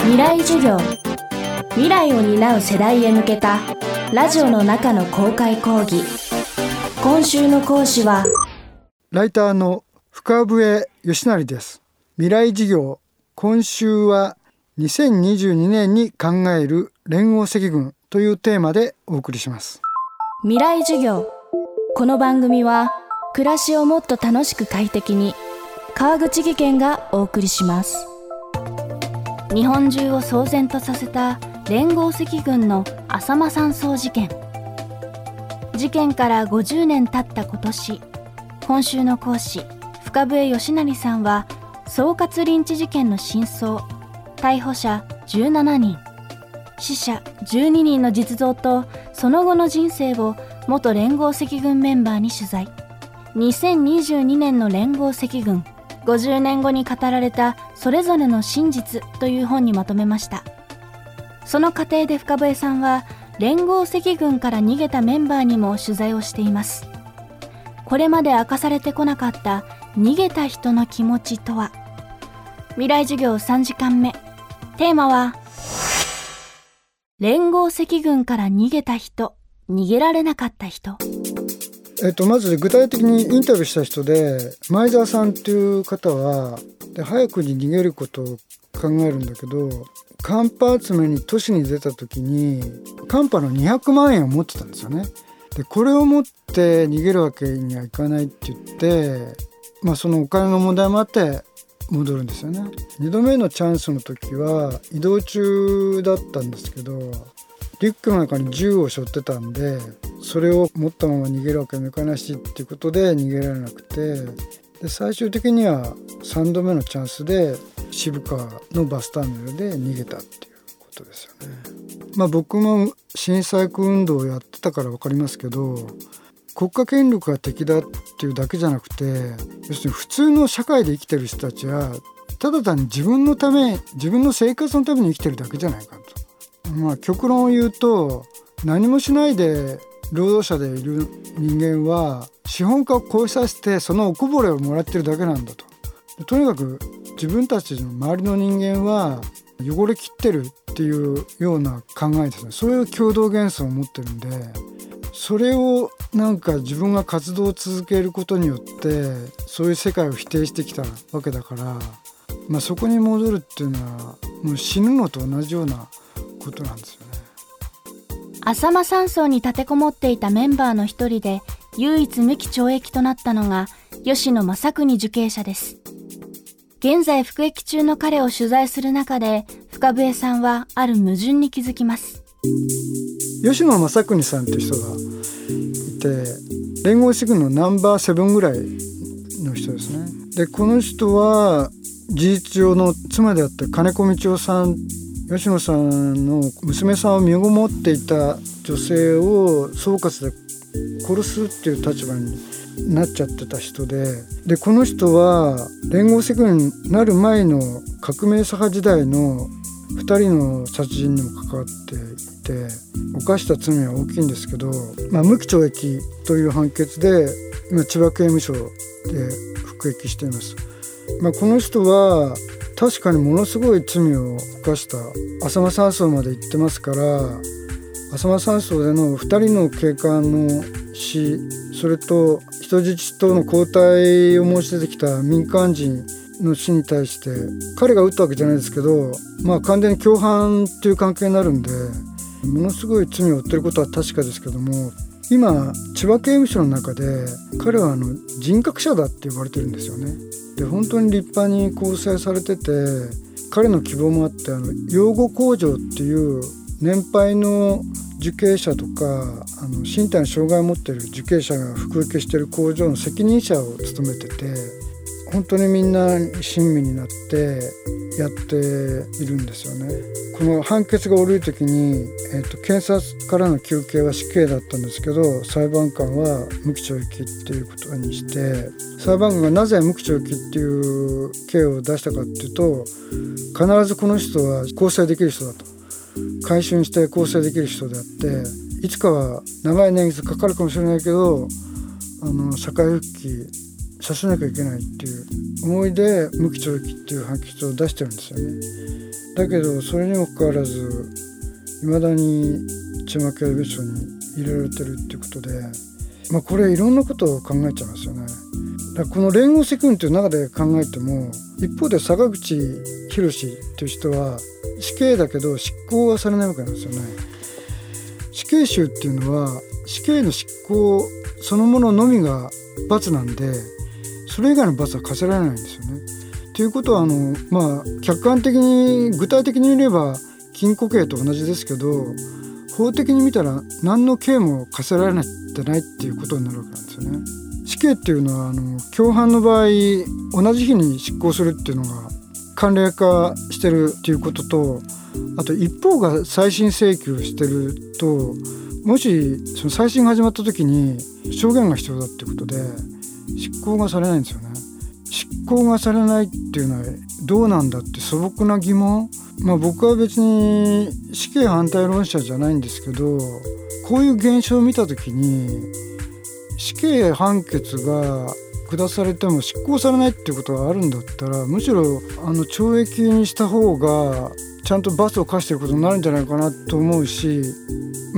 未来授業。未来を担う世代へ向けたラジオの中の公開講義。今週の講師はライターの深笛義成です。未来事業。今週は2022年に考える連合赤軍というテーマでお送りします。未来授業。この番組は暮らしをもっと楽しく快適に川口義賢がお送りします日本中を騒然とさせた連合赤軍の浅間山荘事件。事件から50年経った今年今週の講師深笛義成さんは総括リンチ事件の真相逮捕者17人死者12人の実像とその後の人生を元連合赤軍メンバーに取材。2022年の連合赤軍。50年後に語られたそれぞれの真実という本にまとめました。その過程で深笛さんは連合赤軍から逃げたメンバーにも取材をしています。これまで明かされてこなかった逃げた人の気持ちとは？未来授業3時間目。テーマは連合赤軍から逃げた人逃げられなかった人。えっと、まず具体的にインタビューした人で前澤さんっていう方はで早くに逃げることを考えるんだけどカンパ集めに都市に出た時にカンパの200万円を持ってたんですよね。でこれを持って逃げるわけにはいかないって言って、まあ、そのお金の問題もあって戻るんですよね。2度目のチャンスの時は移動中だったんですけどリュックの中に銃を背負ってたんでそれを持ったまま逃げるわけにもいかないしっていうことで逃げられなくてで最終的には3度目のチャンスで渋川のバスターミナルで逃げたっていうことですよね。まあ僕も震災区運動をやってたから分かりますけど国家権力が敵だっていうだけじゃなくて要するに普通の社会で生きてる人たちはただ単に自分のため自分の生活のために生きてるだけじゃないかと。まあ極論を言うと何もしないで労働者でいる人間は資本家を超えさせてそのおこぼれをもらってるだけなんだと。とにかく自分たちの周りの人間は汚れきってるっていうような考えですねそういう共同幻想を持ってるんでそれをなんか自分が活動を続けることによってそういう世界を否定してきたわけだから、まあ、そこに戻るっていうのはもう死ぬのと同じようなことなんですよ。浅間山荘に立てこもっていたメンバーの一人で唯一無期懲役となったのが吉野正邦受刑者です。現在服役中の彼を取材する中で深笛さんはある矛盾に気づきます。吉野正邦さんって人がいて連合主義のナンバーセブンぐらいの人ですね。でこの人は事実上の妻であった金子道夫さん吉野さんの娘さんを身ごもっていた女性を総括で殺すっていう立場になっちゃってた人ででこの人は連合赤軍になる前の革命左派時代の2人の殺人にも関わっていて犯した罪は大きいんですけど、まあ、無期懲役という判決で今千葉刑務所で服役しています。まあ、この人は確かにものすごい罪を犯した浅間山荘まで行ってますから浅間山荘での2人の警官の死それと人質との交代を申し出てきた民間人の死に対して彼が撃ったわけじゃないですけどまあ完全に共犯っていう関係になるんでものすごい罪を負ってることは確かですけども今千葉刑務所の中で彼はあの人格者だって言われてるんですよね。で本当に立派に構成されてて彼の希望もあってあの養護工場っていう年配の受刑者とかあの身体の障害を持ってる受刑者が服役してる工場の責任者を務めてて本当にみんな親身になってやっているんですよね。この判決が下りる時に、えーと、検察からの求刑は死刑だったんですけど裁判官は無期懲役っていうことにして裁判官がなぜ無期懲役っていう刑を出したかっていうと必ずこの人は更生できる人だと回春して更生できる人であっていつかは長い年月かかるかもしれないけどあの社会復帰させなきゃいけないっていう思いで無期懲役っていう判決を出してるんですよね。だけどそれにもかかわらずいまだに千葉刑務所に入れられてるっていうことで、まあ、これいろんなことを考えちゃいますよね。だこの連合赤軍という中で考えても一方で坂口博っていう人は死刑だけど執行はされないわけなんですよね。死刑囚っていうのは死刑の執行そのもののみが罰なんでそれ以外の罰は課せられないんですよね。ということはあのまあ客観的に具体的に言えば禁錮刑と同じですけど法的に見たら何の刑も課せられてないっていうことになるわけなんですよね。死刑っていうのはあの共犯の場合同じ日に執行するっていうのが慣例化してるっていうこととあと一方が再審請求してるともしその再審が始まった時に証言が必要だっていうことで執行がされないんですよね。執行がされないっていうのはどうなんだって素朴な疑問まあ僕は別に死刑反対論者じゃないんですけどこういう現象を見た時に死刑判決が下されても執行されないっていうことがあるんだったらむしろあの懲役にした方がちゃんと罰を課してることになるんじゃないかなと思うし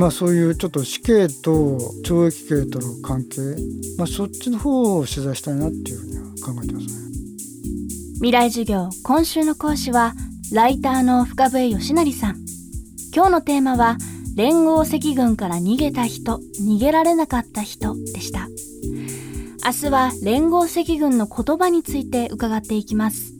まあそういうちょっと死刑と懲役刑との関係、まあ、そっちの方を取材したいなっていうふうには考えてますね。未来授業今週の講師はライターの深笛義成さん。今日のテーマは連合赤軍から逃げた人逃げられなかった人でした。明日は連合赤軍の言葉について伺っていきます。